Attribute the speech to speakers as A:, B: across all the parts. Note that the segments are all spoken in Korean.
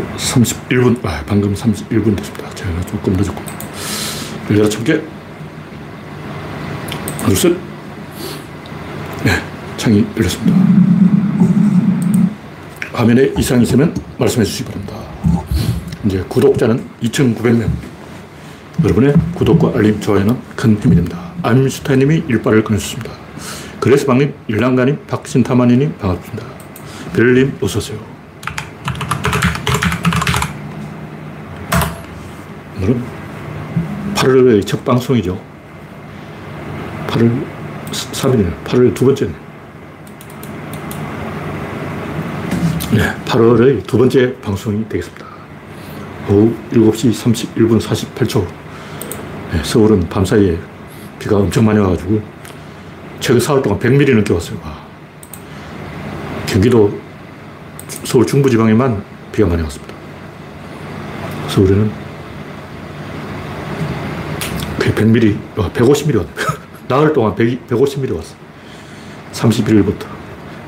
A: 31분, 아, 방금 31분 됐습니다. 제가 조금. 열여덟 천 개. 하나, 둘, 네, 창이 열렸습니다. 화면에 이상이 있으면 말씀해 주시기 바랍니다. 이제 구독자는 2,900명. 여러분의 구독과 알림, 좋아요는 큰 힘이 됩니다. 아임슈타인님이 일발을 끊으셨습니다. 그레스방님, 일랑가님, 박신타마니님 반갑습니다. 별님 어서오세요. 오늘은 8월의 첫 방송이죠. 8월 3일이네. 8월 두 번째네. 네, 8월의 두 번째 방송이 되겠습니다. 오후 7시 31분 48초. 네, 서울은 밤사이에 비가 엄청 많이 와가지고 최근 4월 동안 100mm 넘게 왔어요. 와. 경기도 서울 중부지방에만 비가 많이 왔습니다. 서울에는 100mm, 150mm 왔네. 나흘 동안 100, 150mm 왔어. 31일부터.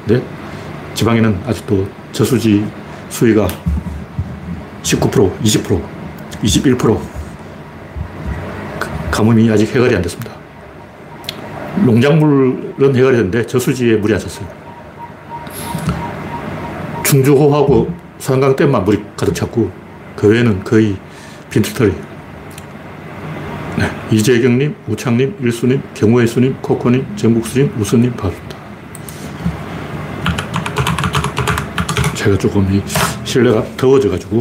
A: 근데 지방에는 아직도 저수지 수위가 19%, 20%, 21% 가뭄이 아직 해결이 안 됐습니다. 농작물은 해결이 됐는데 저수지에 물이 안 찼어요. 충주호하고 소양강댐만 물이 가득 찼고 그 외에는 거의 빈털터리. 네, 이재경님, 우창님, 일수님, 경호의 수님, 코코님, 정국수님, 우수님 반갑습니다. 제가 조금 이 실내가 더워져가지고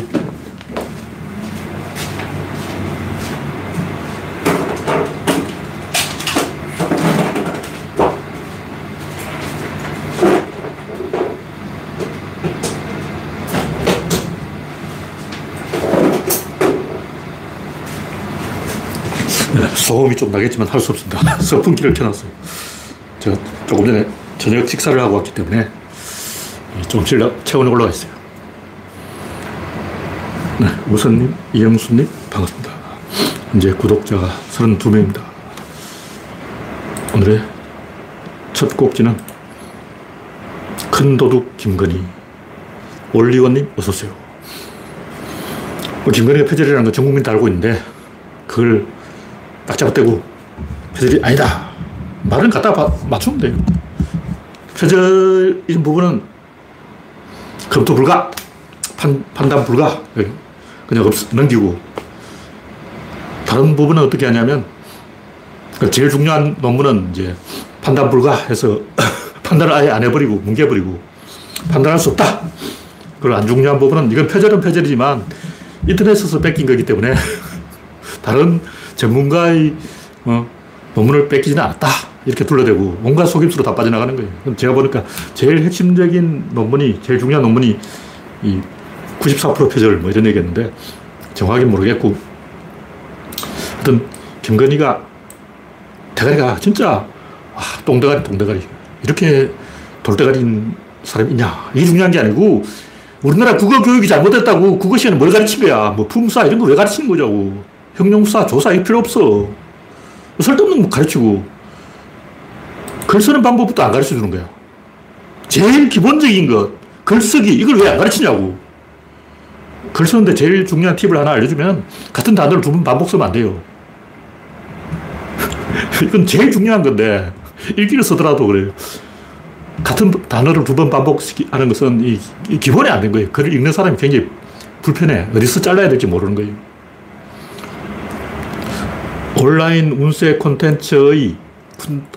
A: 소음이 좀 나겠지만 할 수 없습니다. 선풍기를 켜놨어요. 제가 조금 전에 저녁 식사를 하고 왔기 때문에 좀 체온이 올라가 있어요. 네, 우선님, 이영수님, 반갑습니다. 현재 구독자가 32명입니다. 오늘의 첫 곡지는 큰 도둑 김건희. 올리원님, 어서오세요. 뭐 김건희가 표절이라는 건 전 국민 다 알고 있는데, 그걸 딱 잡아떼고 표절이 아니다. 말은 갖다 맞추면 돼요. 표절인 부분은 검토 불가, 판, 판단 불가. 그냥 없, 넘기고. 다른 부분은 어떻게 하냐면, 그 제일 중요한 논문은 이제 판단 불가 해서 판단을 아예 안 해버리고, 뭉개버리고, 판단할 수 없다. 그리고 안 중요한 부분은 이건 표절은 표절이지만 인터넷에서 뺏긴 거기 때문에 다른 전문가의 어, 논문을 뺏기지는 않았다. 이렇게 둘러대고 뭔가 속임수로 다 빠져나가는 거예요. 제가 보니까 제일 핵심적인 논문이, 제일 중요한 논문이 이 94% 표절 뭐 이런 얘기였는데 정확히 모르겠고 하여튼 김건희가 대가리가 진짜 아, 똥대가리, 똥대가리. 이렇게 돌대가리인 사람이 있냐. 이게 중요한 게 아니고 우리나라 국어 교육이 잘못됐다고 국어 시간에 뭘 가르친 거야. 뭐 품사 이런 거 왜 가르치는 거냐고. 형용사, 조사 이 필요 없어. 쓸데없는 거 가르치고. 글 쓰는 방법부터 안 가르쳐 주는 거야. 제일 기본적인 것, 글쓰기, 이걸 왜 안 가르치냐고. 글 쓰는데 제일 중요한 팁을 하나 알려주면 같은 단어를 두 번 반복 쓰면 안 돼요. 이건 제일 중요한 건데, 읽기를 쓰더라도 그래요. 같은 단어를 두 번 반복하는 것은 이, 이 기본이 안 된 거예요. 글을 읽는 사람이 굉장히 불편해. 어디서 잘라야 될지 모르는 거예요. 온라인 운세 콘텐츠의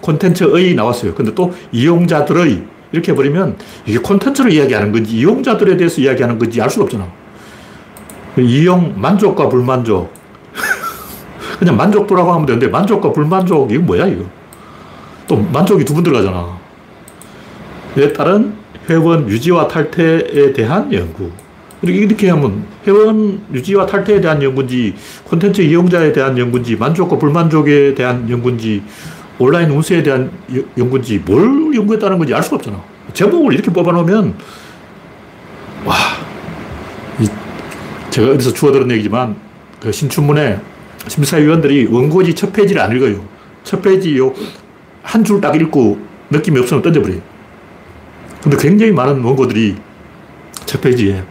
A: 콘텐츠의 나왔어요. 근데 또 이용자들의 이렇게 해버리면 이게 콘텐츠를 이야기하는 건지 이용자들에 대해서 이야기하는 건지 알 수가 없잖아. 이용 만족과 불만족. 그냥 만족도라고 하면 되는데 만족과 불만족 이거 뭐야 이거. 또 만족이 두 번 들어가잖아. 에 따른 회원 유지와 탈퇴에 대한 연구. 이렇게 하면 회원 유지와 탈퇴에 대한 연구인지 콘텐츠 이용자에 대한 연구인지 만족과 불만족에 대한 연구인지 온라인 운세에 대한 연구인지 뭘 연구했다는 건지 알 수가 없잖아. 제목을 이렇게 뽑아놓으면 와 제가 어디서 주워 들은 얘기지만 그 신춘문에 심사위원들이 원고지 첫 페이지를 안 읽어요. 첫 페이지 한줄 딱 읽고 느낌이 없으면 던져버려요. 근데 굉장히 많은 원고들이 첫 페이지에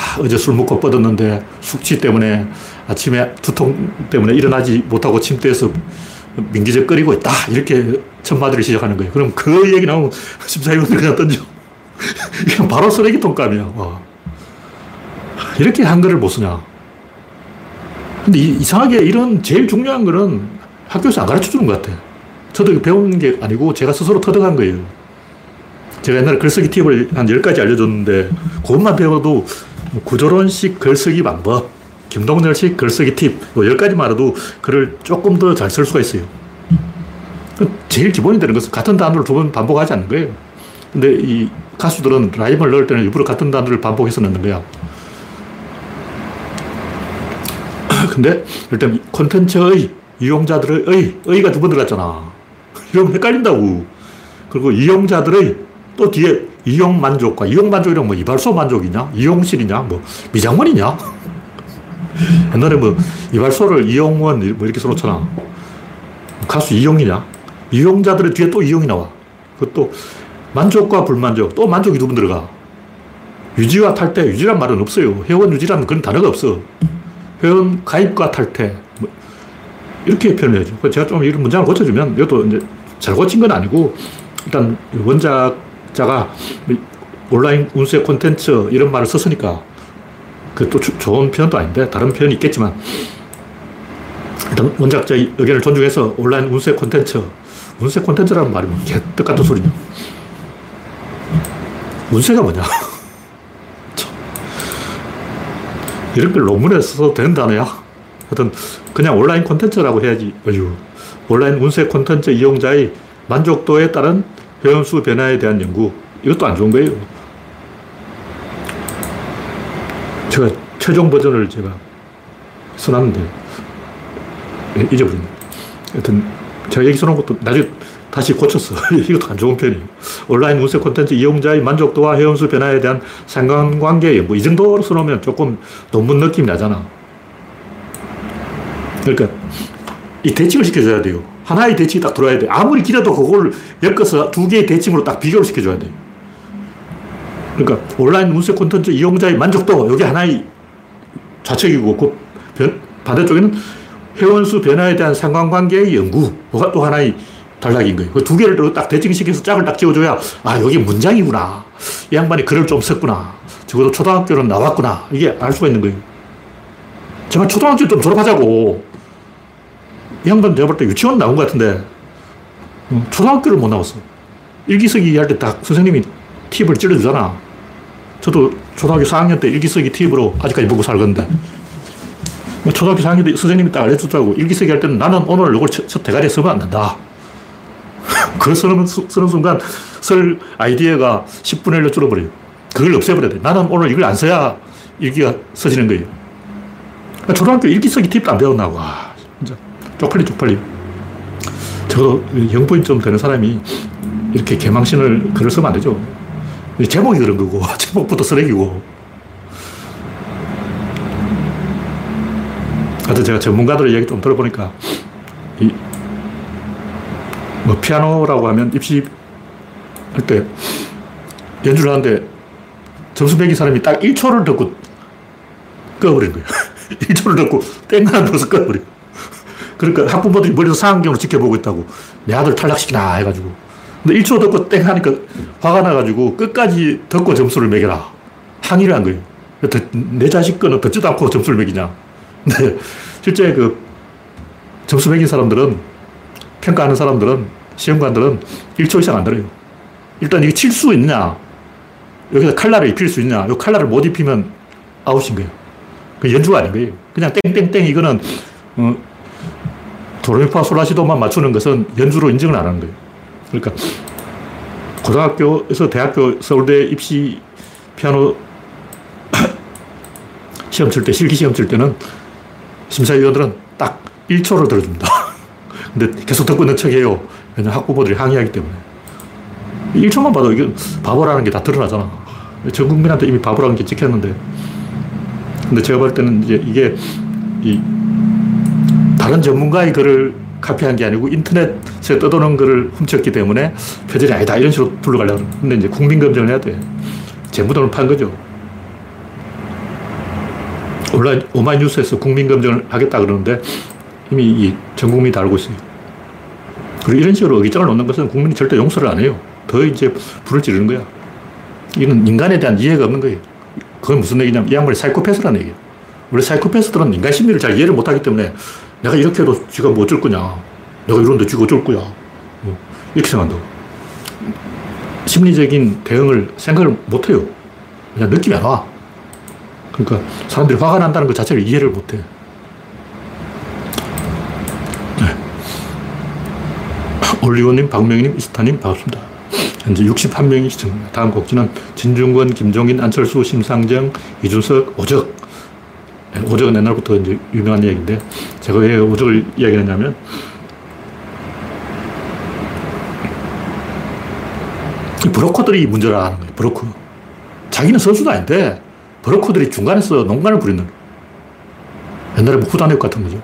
A: 아, 어제 술 먹고 뻗었는데 숙취 때문에 아침에 두통 때문에 일어나지 못하고 침대에서 민기적거리고 있다. 이렇게 첫마디를 시작하는 거예요. 그럼 그 얘기 나오면 심사위원들 그냥 던져. 그냥 바로 쓰레기통 감이야. 와. 이렇게 한글을 못 쓰냐. 근데 이 상하게 이런 제일 중요한 거는 학교에서 안 가르쳐 주는 것 같아. 저도 배우는 게 아니고 제가 스스로 터득한 거예요. 제가 옛날에 글쓰기 팁을 한 10가지 알려줬는데 그것만 배워도 구조론식 글쓰기 방법, 김동렬식 글쓰기 팁, 10가지만 알아도 글을 조금 더 잘 쓸 수가 있어요. 제일 기본이 되는 것은 같은 단어를 두 번 반복하지 않는 거예요. 근데 이 가수들은 라임을 넣을 때는 일부러 같은 단어를 반복해서 넣는 거야. 근데 일단 콘텐츠의 이용자들의 의, 의가 두 번 들어갔잖아. 이러면 헷갈린다고. 그리고 이용자들의 또 뒤에 이용 만족과 이용 만족이란 뭐 이발소 만족이냐? 이용실이냐? 뭐 미장원이냐? 옛날에 뭐 이발소를 이용원 뭐 이렇게 써놓잖아. 가수 이용이냐? 이용자들의 뒤에 또 이용이 나와. 그것도 만족과 불만족, 또 만족이 두 번 들어가. 유지와 탈퇴, 유지란 말은 없어요. 회원 유지라는 그런 단어가 없어. 회원 가입과 탈퇴. 뭐 이렇게 표현해야죠. 제가 좀 이런 문장을 고쳐주면 이것도 이제 잘 고친 건 아니고 일단 원작 자가 온라인 운세 콘텐츠 이런 말을 썼으니까 그것도 좋은 표현도 아닌데 다른 표현이 있겠지만 일단 원작자 의견을 존중해서 온라인 운세 콘텐츠 운세 콘텐츠라는 말이 뭐 개떡 같은 소리냐 운세가 뭐냐? 이런 걸 논문에 써도 되는 단어야 하여튼 그냥 온라인 콘텐츠라고 해야지. 어휴 온라인 운세 콘텐츠 이용자의 만족도에 따른 회원수 변화에 대한 연구. 이것도 안 좋은 거예요. 제가 최종 버전을 제가 써놨는데, 잊어버렸네. 하여튼, 제가 여기 써놓은 것도 나중에 다시 고쳤어. 이것도 안 좋은 편이에요. 온라인 운세 콘텐츠 이용자의 만족도와 회원수 변화에 대한 상관관계 연구. 이 정도로 써놓으면 조금 논문 느낌이 나잖아. 그러니까, 이 대칭을 시켜줘야 돼요. 하나의 대칭이 딱 들어와야 돼. 아무리 길어도 그걸 엮어서 두 개의 대칭으로 딱 비교를 시켜줘야 돼. 그러니까 온라인 문서 콘텐츠 이용자의 만족도, 여기 하나의 좌측이고, 그 변, 반대쪽에는 회원수 변화에 대한 상관관계의 연구, 뭐가 또 하나의 단락인 거예요. 그 두 개를 딱 대칭시켜서 짝을 딱 지어줘야, 아, 여기 문장이구나. 이 양반이 글을 좀 썼구나. 적어도 초등학교는 나왔구나. 이게 알 수가 있는 거예요. 제발 초등학교 좀 졸업하자고. 이 양반 내가 볼 때 유치원 나온 것 같은데 어, 초등학교를 못 나왔어. 일기쓰기 할 때 딱 선생님이 팁을 찔러주잖아. 저도 초등학교 4학년 때 일기쓰기 팁으로 아직까지 보고 살건데 뭐 초등학교 4학년 때 선생님이 딱 알려주더라고. 일기쓰기 할 때는 나는 오늘 이걸 첫 대가리에 쓰면 안 된다. 그걸 쓰는, 쓰는 순간 쓸 아이디어가 10분의 1로 줄어버려요. 그걸 없애버려야 돼. 나는 오늘 이걸 안 써야 일기가 써지는 거예요. 초등학교 일기 쓰기 팁도 안 배웠나. 와, 진짜. 쪽팔리 쪽팔리. 적어도 영포인 좀 되는 사람이 이렇게 개망신을 글을 쓰면 안 되죠. 제목이 그런 거고, 제목부터 쓰레기고. 하여튼 제가 전문가들 얘기 좀 들어보니까, 이, 뭐, 피아노라고 하면 입시 할때 연주를 하는데 점수 매긴 사람이 딱 1초를 듣고 꺼버린 거예요. 1초를 듣고 땡 하나 넣어서 꺼버린 거예요. 그러니까 학부모들이 멀리서 상황경으로 지켜보고 있다고. 내 아들 탈락시키나 해가지고. 근데 1초 듣고 땡 하니까 화가 나가지고 끝까지 듣고 점수를 매겨라. 항의를 한 거예요. 내 자식 거는 듣지도 않고 점수를 매기냐. 근데 실제 그 점수 매긴 사람들은, 평가하는 사람들은, 시험관들은 1초 이상 안 들어요. 일단 이게 칠 수 있냐. 여기서 칼날을 입힐 수 있냐. 이 칼날을 못 입히면 아웃인 거예요. 그 연주가 아닌 거예요. 그냥 땡땡땡 이거는 어, 도레미파 솔라시도만 맞추는 것은 연주로 인정을 안 하는 거예요. 그러니까 고등학교에서 대학교 서울대 입시 피아노 시험 칠 때, 실기 시험 칠 때는 심사위원들은 딱 1초를 들어줍니다. 근데 계속 듣고 있는 척해요. 왜냐 학부모들이 항의하기 때문에. 1초만 봐도 이게 바보라는 게 다 드러나잖아. 전 국민한테 이미 바보라는 게 찍혔는데. 근데 제가 볼 때는 이제 이게 이 다른 전문가의 글을 카피한 게 아니고 인터넷에 떠도는 글을 훔쳤기 때문에 표절이 아니다. 이런 식으로 둘러가려고. 근데 이제 국민검증을 해야 돼. 재무돈을 판 거죠. 온라인 오마이뉴스에서 국민검증을 하겠다 그러는데 이미 이전 국민이 다 알고 있어요. 그리고 이런 식으로 의장을 놓는 것은 국민이 절대 용서를 안 해요. 더 이제 불을 지르는 거야. 이건 인간에 대한 이해가 없는 거예요. 그건 무슨 얘기냐면 이 양반이 사이코패스라는 얘기예요. 원래 사이코패스들은 인간 심리를 잘 이해를 못 하기 때문에 내가 이렇게 해도 쥐가 뭐 어쩔 거냐. 내가 이런데 쥐가 어쩔 거야. 뭐 이렇게 생각한다고. 심리적인 대응을 생각을 못 해요. 그냥 느낌이 안 와. 그러니까 사람들이 화가 난다는 것 자체를 이해를 못 해. 올리고님, 박명희님, 이스타님 반갑습니다. 현재 61명이 시청합니다. 다음 곡지는 진중권, 김종인, 안철수, 심상정, 이준석, 오적. 네, 오적은 옛날부터 이제 유명한 이야기인데 제가 왜 오적을 이야기하냐면 브로커들이 문제라는 거예요. 브로커. 자기는 선수도 아닌데 브로커들이 중간에서 농간을 부리는 옛날에 뭐 후단역 같은 거죠.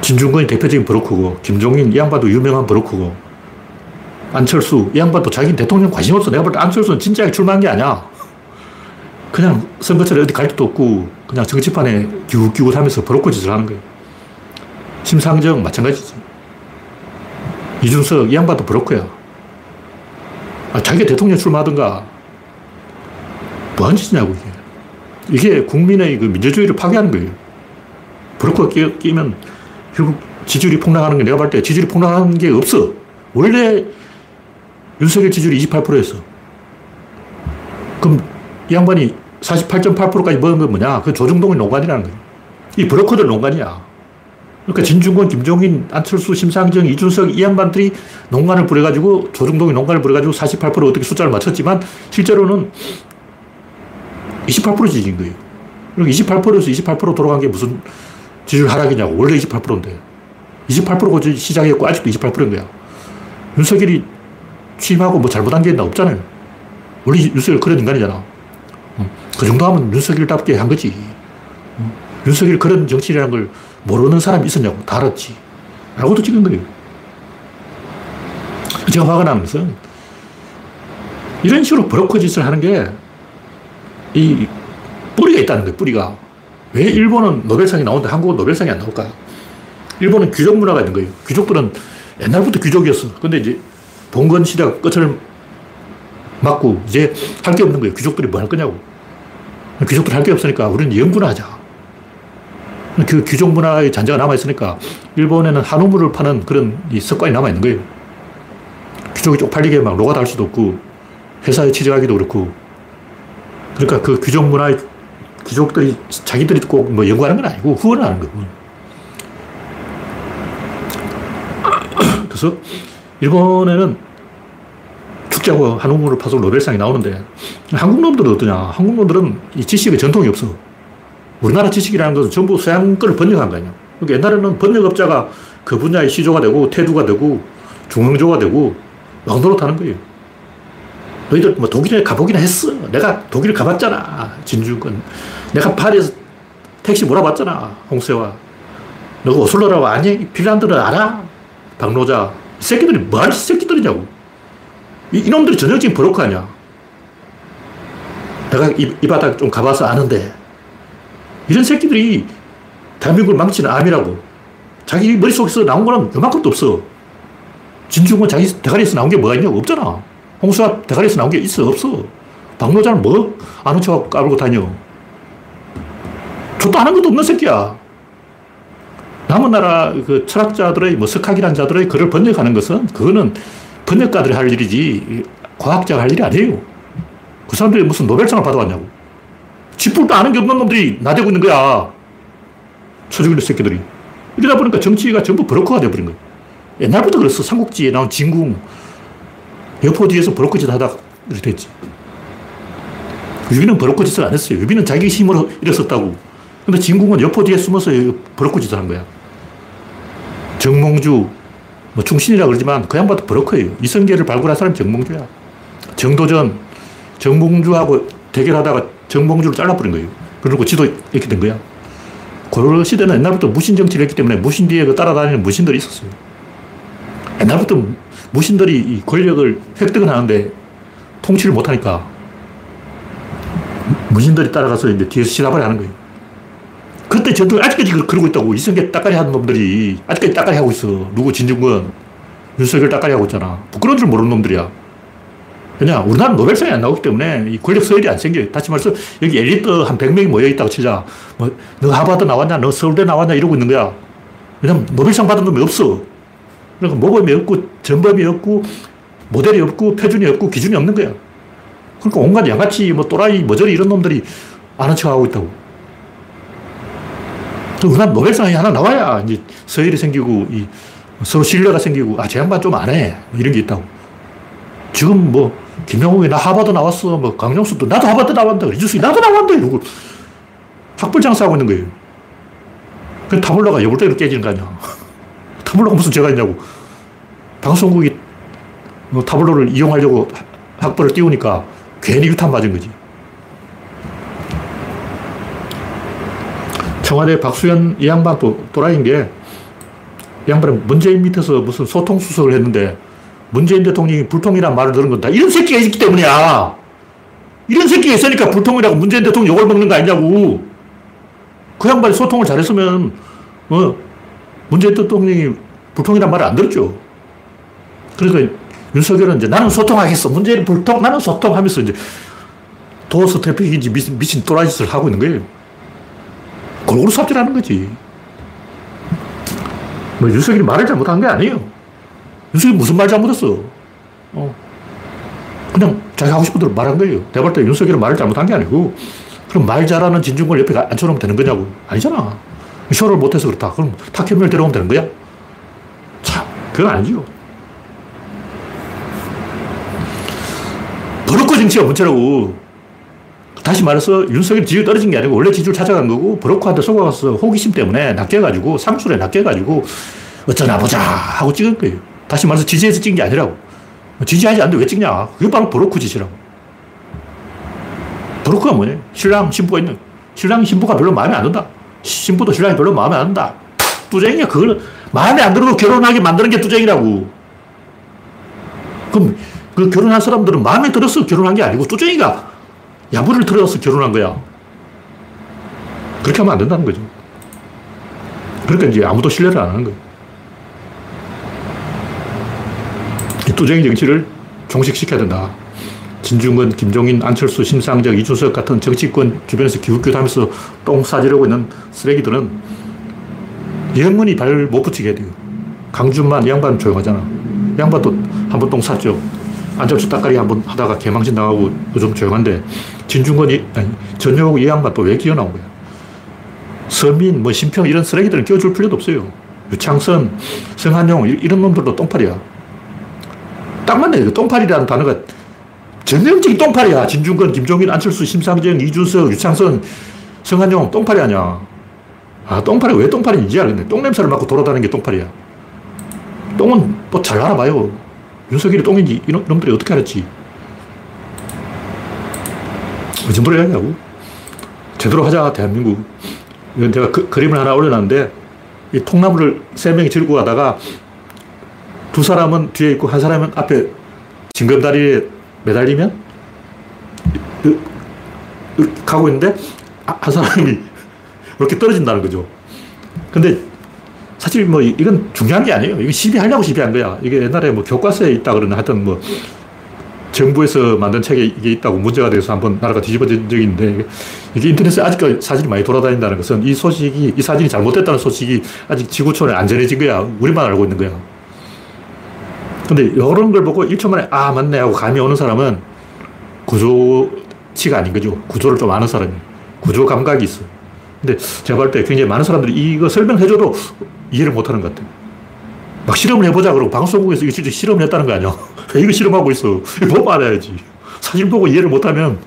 A: 진중권이 대표적인 브로커고, 김종인 이 양반도 유명한 브로커고, 안철수 이 양반도 자기는 대통령 관심 없어. 내가 볼 때 안철수는 진지하게 출마한 게 아니야. 그냥 선거철에 어디 갈 데도 없고, 그냥 정치판에 기웃기웃 하면서 브로커 짓을 하는 거예요. 심상정 마찬가지지. 이준석 이 양반도 브로커야. 아, 자기가 대통령 출마하든가. 뭐한 짓이냐고, 이게. 이게 국민의 그 민주주의를 파괴하는 거예요. 끼, 끼면 결국 지지율이 폭락하는 게 내가 볼 때 지지율이 폭락하는 게 없어. 원래 윤석열 지지율이 28%였어. 그럼 이 양반이 48.8%까지 먹은 건 뭐냐? 그 조중동의 농간이라는 거예요. 이 브로커들 농간이야. 그러니까 진중권, 김종인, 안철수, 심상정, 이준석 이 양반들이 농간을 부려가지고 조중동이 농간을 부려가지고 48% 어떻게 숫자를 맞췄지만 실제로는 28% 지진 거예요. 그리고 28%에서 28% 돌아간 게 무슨 지지율 하락이냐고. 원래 28%인데. 28%고 시작했고 아직도 28%인 거야. 윤석열이 취임하고 뭐 잘못한 게 있나? 없잖아요. 원래 윤석열 그런 인간이잖아. 그 정도 하면 윤석열답게 한 거지. 윤석열 그런 정치인이라는 걸 모르는 사람이 있었냐고. 다 알았지. 알고도 찍은 거예요. 제가 화가 나는 것은 이런 식으로 브로커 짓을 하는 게 이 뿌리가 있다는 거예요, 뿌리가. 왜 일본은 노벨상이 나오는데 한국은 노벨상이 안 나올까? 일본은 귀족 문화가 있는 거예요. 귀족들은 옛날부터 귀족이었어. 근데 이제 봉건 시대가 끝을 맞고 이제 할 게 없는 거예요. 귀족들이 뭐 할 거냐고. 귀족들 할 게 없으니까 우리는 연구나 하자. 그 귀족 문화의 잔재가 남아있으니까 일본에는 한우물을 파는 그런 이 습관이 남아있는 거예요. 귀족이 쪽팔리게 막 노가다 할 수도 없고 회사에 취직하기도 그렇고 그러니까 그 귀족 문화의 귀족들이 자기들이 꼭 뭐 연구하는 건 아니고 후원하는 거고. 그래서 일본에는 축제하고 한국문을 파서 노벨상이 나오는데 한국 놈들은 어떠냐? 한국 놈들은 이 지식의 전통이 없어. 우리나라 지식이라는 것은 전부 서양 거를 번역한 거 아니야. 그러니까 옛날에는 번역업자가 그 분야의 시조가 되고 태두가 되고 중흥조가 되고 왕노릇하는 거예요. 너희들 뭐 독일에 가보기나 했어. 내가 독일 가봤잖아. 진주권. 내가 파리에서 택시 몰아봤잖아. 홍세와. 너가 오슬로라고 아니? 핀란드를 알아? 박노자. 이 새끼들이 뭐 하는 새끼들이냐고. 이, 이놈들이 전형적인 브로커 아니야. 내가 이, 이 바닥 좀 가봐서 아는데. 이런 새끼들이 대한민국을 망치는 암이라고. 자기 머릿속에서 나온 거는 요만큼도 없어. 진중은 자기 대가리에서 나온 게 뭐가 있냐고. 없잖아. 홍수가 대가리에서 나온 게 있어? 없어. 박노자는 뭐 아는 척 까불고 다녀. 저도 아는 것도 없는 새끼야. 남은 나라 그 철학자들의 뭐 석학이란 자들의 글을 번역하는 것은 그거는 번역가들이 할 일이지 과학자가 할 일이 아니에요. 그 사람들이 무슨 노벨상을 받아왔냐고. 지풀도 아는 게 없는 놈들이 나대고 있는 거야. 초죽일 새끼들이. 이러다 보니까 정치가 전부 브로커가 돼버린 거야. 옛날부터 그랬어. 삼국지에 나온 진궁. 여포 뒤에서 브로커 짓 하다가 이렇게 됐지. 유비는 브로커 짓을 안 했어요. 유비는 자기 힘으로 일어섰다고. 근데 진궁은 여포 뒤에 숨어서 브로커 짓을 한 거야. 정몽주, 뭐 충신이라 그러지만 그 양반도 브로커예요. 이성계를 발굴한 사람이 정몽주야. 정도전, 정몽주하고 대결하다가 정몽주를 잘라버린 거예요. 그리고 지도 이렇게 된 거야. 고려 시대는 옛날부터 무신 정치를 했기 때문에 무신 뒤에 그 따라다니는 무신들이 있었어요. 옛날부터 무신들이 권력을 획득을 하는데 통치를 못하니까 무신들이 따라가서 이제 뒤에서 시다발이 하는 거예요. 그때 전투 아직까지 그러고 있다고. 이성계 따까리 하는 놈들이 아직까지 따까리 하고 있어. 누구 진중권, 윤석열 따까리 하고 있잖아. 부끄러운 줄 모르는 놈들이야. 왜냐, 우리나라 노벨상이 안 나오기 때문에 이 권력 서열이 안 생겨요. 다시 말해서 여기 엘리트 한 100명이 모여있다고 치자. 뭐, 너 하버드 나왔냐? 너 서울대 나왔냐? 이러고 있는 거야. 왜냐면 노벨상 받은 놈이 없어. 그러니까 모범이 없고, 전범이 없고, 모델이 없고, 표준이 없고, 기준이 없는 거야. 그러니까 온갖 양아치, 뭐, 또라이, 머저리 이런 놈들이 아는 척 하고 있다고. 우리나라 노벨상이 하나 나와야 이제 서열이 생기고, 이 서로 신뢰가 생기고, 아, 제 양반 좀 안 해. 뭐 이런 게 있다고. 지금 뭐, 김영욱이 나 하버드 나왔어. 뭐, 강용수도 나도 하버드 나왔다. 이주석이 나도 나왔다. 이러고 학벌 장사하고 있는 거예요. 그 타블로가 여불대로 깨지는 거 아니야. 타블로가 무슨 죄가 있냐고. 방송국이 뭐 타블로를 이용하려고 학벌을 띄우니까 괜히 유탄 맞은 거지. 청와대 박수현 이 양반 또 또라이인 게, 이 양반은 문재인 밑에서 무슨 소통수석을 했는데, 문재인 대통령이 불통이란 말을 들은 건다 이런 새끼가 있기 때문이야. 이런 새끼가 있으니까 불통이라고 문재인 대통령 욕을 먹는 거 아니냐고. 그 양반이 소통을 잘했으면, 어, 문재인 대통령이 불통이란 말을 안 들었죠. 그러니까 윤석열은 이제 나는 소통하겠어. 문재인 불통, 나는 소통하면서 이제 도어 스 태픽인지 미친, 미친 또라이 짓을 하고 있는 거예요. 골고루 삽질하는 거지. 뭐 윤석열이 말을 잘못한 게 아니에요. 윤석이 무슨 말 잘못했어? 어. 그냥 자기 하고 싶은 대로 말한 거예요. 내가 볼 때 윤석열은 말을 잘못한 게 아니고, 그럼 말 잘하는 진중권을 옆에 앉혀놓으면 되는 거냐고. 아니잖아. 쇼를 못해서 그렇다. 그럼 탁현민을 데려오면 되는 거야? 참, 그건 아니죠. 버럭고 정치가 문제라고. 다시 말해서 윤석열 지지율 떨어진 게 아니고 원래 지지율 찾아간 거고 버럭고한테 속아가서 호기심 때문에 낚여가지고 상술에 낚여가지고 어쩌나 보자 하고 찍은 거예요. 다시 말해서 지지해서 찍은 게 아니라고. 지지하지 않는데 왜 찍냐? 그게 바로 버럭고 짓이라고. 버럭고가 뭐냐? 신랑, 신부가 있는. 신랑, 신부가 별로 마음에 안 든다. 신부도 신랑이 별로 마음에 안 든다. 뚜쟁이야. 그걸 마음에 안 들어도 결혼하게 만드는 게 뚜쟁이라고. 그럼 그 결혼한 사람들은 마음에 들어서 결혼한 게 아니고 뚜쟁이가 야부를 들어서 결혼한 거야. 그렇게 하면 안 된다는 거죠. 그러니까 이제 아무도 신뢰를 안 하는 거예요. 이 뚜쟁이 정치를 종식시켜야 된다. 진중권, 김종인, 안철수, 심상정, 이준석 같은 정치권 주변에서 기웃기웃하면서 똥 싸지르고 있는 쓰레기들은 영원히 발못 붙이게 돼요. 강준만 양반 조용하잖아. 양반도 한 번 똥 쌌죠. 안철수 따까리 한번 하다가 개망신 당하고 요즘 조용한데 진중권이 아니 전용이 양반 또왜 기어 나온 거야? 서민, 뭐 심평 이런 쓰레기들은 끼워줄 필요도 없어요. 유창선, 성한용 이런 놈들도 똥파리야. 딱 맞네. 똥파리라는 단어가 전형적인 똥파리야. 진중권, 김종인, 안철수, 심상정, 이준석, 유창선, 성한용 똥파리 아니야. 아, 똥파리 왜 똥파리인지 알겠네. 똥냄새를 맡고 돌아다니는 게 똥파리야. 똥은 뭐잘 알아봐요. 윤석열이 똥인지 이놈, 이놈들이 어떻게 알았지? 그 정도로 해야냐고. 제대로 하자, 대한민국. 이건 제가 그, 그림을 하나 올려놨는데, 이 통나무를 세 명이 들고 가다가 두 사람은 뒤에 있고 한 사람은 앞에 징검다리에 매달리면 가고 있는데 아, 한 사람이 이렇게 떨어진다는 거죠. 근데 사실 뭐 이건 중요한 게 아니에요. 이거 시비하려고 시비한 거야. 이게 옛날에 뭐 교과서에 있다 그러나 하여튼 뭐 정부에서 만든 책에 이게 있다고 문제가 돼서 한번 나라가 뒤집어진 적이 있는데 이게 인터넷에 아직까지 사진이 많이 돌아다닌다는 것은 이 소식이, 이 사진이 잘못됐다는 소식이 아직 지구촌에 안 전해진 거야. 우리만 알고 있는 거야. 근데 이런 걸 보고 1초 만에 아, 맞네 하고 감이 오는 사람은 구조치가 아닌 거죠. 구조를 좀 아는 사람이. 구조 감각이 있어. 근데 제가 볼 때 굉장히 많은 사람들이 이거 설명해줘도 이해를 못 하는 것 같아요. 막 실험을 해보자 그러고 방송국에서 이거 진짜 실험을 했다는 거 아니야. 왜 이거 실험하고 있어? 보고 알아야지. 사진 보고 이해를 못하면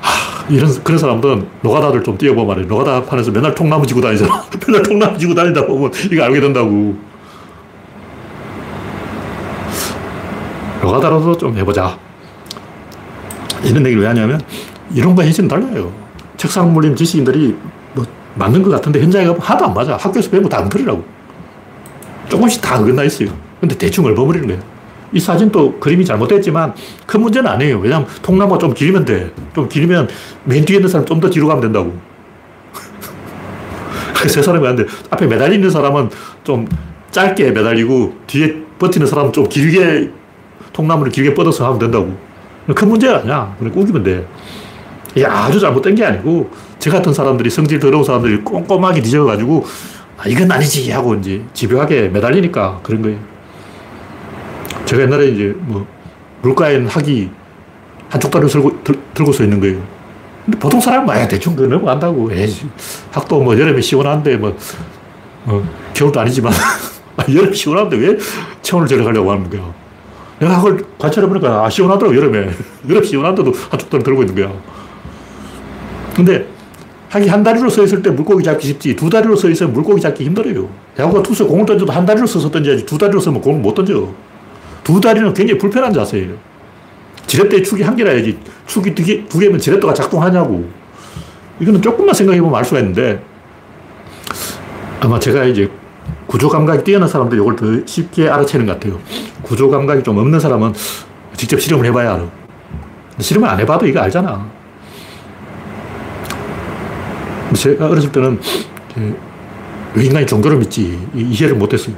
A: 하, 이런 그런 사람들은 노가다를 좀 띄워보면 말이야. 노가다 판에서 맨날 통나무 지고 다니잖아. 맨날 통나무 지고 다니다 보면 이거 알게 된다고. 노가다로도 좀 해보자. 이런 얘기를 왜 하냐면 이런 거 현실은 달라요. 책상 물림 지식인들이 뭐 맞는 것 같은데 현장에 가면 하나도 안 맞아. 학교에서 배운 거다 엉터리라고. 조금씩 다 어긋나 있어요. 근데 대충 얼버무리는 거예요. 이 사진도 그림이 잘못됐지만 큰 문제는 아니에요. 왜냐하면 통나무가 좀 길면 돼. 좀 길면 맨 뒤에 있는 사람 좀 더 뒤로 가면 된다고. 세 사람이 하는데 앞에 매달리는 사람은 좀 짧게 매달리고 뒤에 버티는 사람은 좀 길게 통나무를 길게 뻗어서 하면 된다고. 큰 문제가 아니야. 그냥 우기면 돼. 이게 아주 잘못된 게 아니고 저 같은 사람들이 성질 더러운 사람들이 꼼꼼하게 뒤져가지고 아, 이건 아니지 하고 이제 집요하게 매달리니까 그런 거예요. 제가 옛날에 이제 뭐 물가엔 학이 한쪽 다리를 들고, 들, 들고 서 있는 거예요. 근데 보통 사람은 아, 대충 그 넘어간다고. 에이, 학도 뭐 여름에 시원한데 뭐, 어, 겨울도 아니지만 여름 시원한데 왜 체온을 절약하려고 하는 거야. 내가 학을 관찰해보니까 아, 시원하더라고, 여름에. 여름 시원한데도 한쪽 다리 들고 있는 거야. 근데 하기 한 다리로 서 있을 때 물고기 잡기 쉽지 두 다리로 서 있으면 물고기 잡기 힘들어요. 야구가 투수 공을 던져도 한 다리로 서서 던져야지 두 다리로 서면 공을 못 던져. 두 다리는 굉장히 불편한 자세예요. 지렛대 축이 한 개라야지 축이 두, 개, 두 개면 지렛대가 작동하냐고. 이거는 조금만 생각해보면 알 수가 있는데 아마 제가 이제 구조 감각이 뛰어난 사람들이 이걸 더 쉽게 알아채는 것 같아요. 구조 감각이 좀 없는 사람은 직접 실험을 해봐야 알아. 실험을 안 해봐도 이거 알잖아. 제가 어렸을 때는 왜 인간이 종교를 믿지 이해를 못했어요.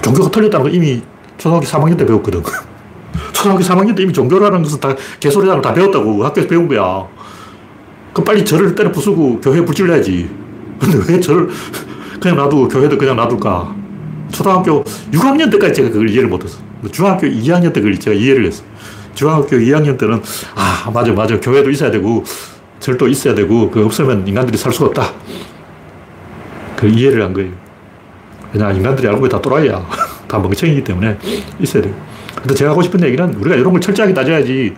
A: 종교가 틀렸다는 거 이미 초등학교 3학년 때 배웠거든. 초등학교 3학년 때 이미 종교라는 것은 다 개소리라는 다 배웠다고 학교에서 배운 거야. 그럼 빨리 절을 때려 부수고 교회 불질 내야지. 근데 왜 절을 그냥 놔두고 교회도 그냥 놔둘까? 초등학교 6학년 때까지 제가 그걸 이해를 못했어. 중학교 2학년 때 그걸 제가 이해를 했어. 중학교 2학년 때는 아 맞아 맞아 교회도 있어야 되고 절도 있어야 되고, 그 없으면 인간들이 살 수가 없다. 그 이해를 한 거예요. 그냥 인간들이 알고 다 또라이야. 다 멍청이기 때문에 있어야 돼요. 근데 제가 하고 싶은 얘기는 우리가 이런 걸 철저하게 따져야지.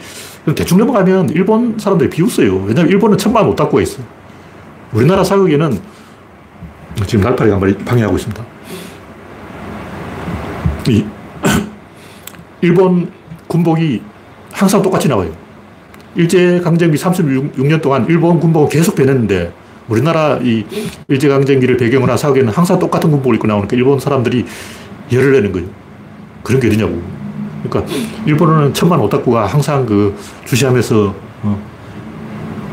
A: 대충 넘어가면 일본 사람들이 비웃어요. 왜냐면 일본은 천만 못 닦고 있어. 우리나라 사극에는 지금 날파리가 한 마리 방해하고 있습니다. 이 일본 군복이 항상 똑같이 나와요. 일제강점기 36년 동안 일본 군복은 계속 변했는데 우리나라 이 일제강점기를 배경으로 한 사극에는 항상 똑같은 군복을 입고 나오니까 일본 사람들이 열을 내는 거예요. 그런 게 어디냐고. 그러니까 일본어는 천만 오타쿠가 항상 그 주시하면서 어,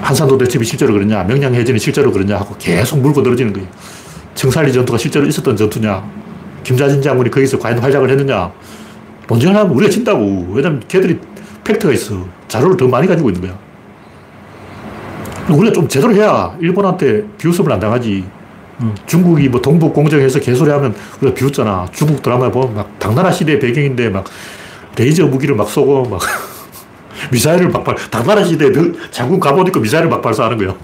A: 한산도 대첩이 실제로 그러냐, 명량해전이 실제로 그러냐 하고 계속 물고 늘어지는 거예요. 청살리 전투가 실제로 있었던 전투냐, 김자진 장군이 거기서 과연 활약을 했느냐, 논쟁을 하면 우리가 진다고. 왜냐면 걔들이 팩트가 있어. 자료를 더 많이 가지고 있는 거야. 우리가 좀 제대로 해야 일본한테 비웃음을 안 당하지. 중국이 뭐 동북 공정해서 개소리 하면 우리가 비웃잖아. 중국 드라마 보면 막 당나라 시대 배경인데 막 레이저 무기를 막 쏘고 막 미사일을 막 발, 당나라 시대에 장군 갑옷 입고 미사일을 막 발사하는 거야.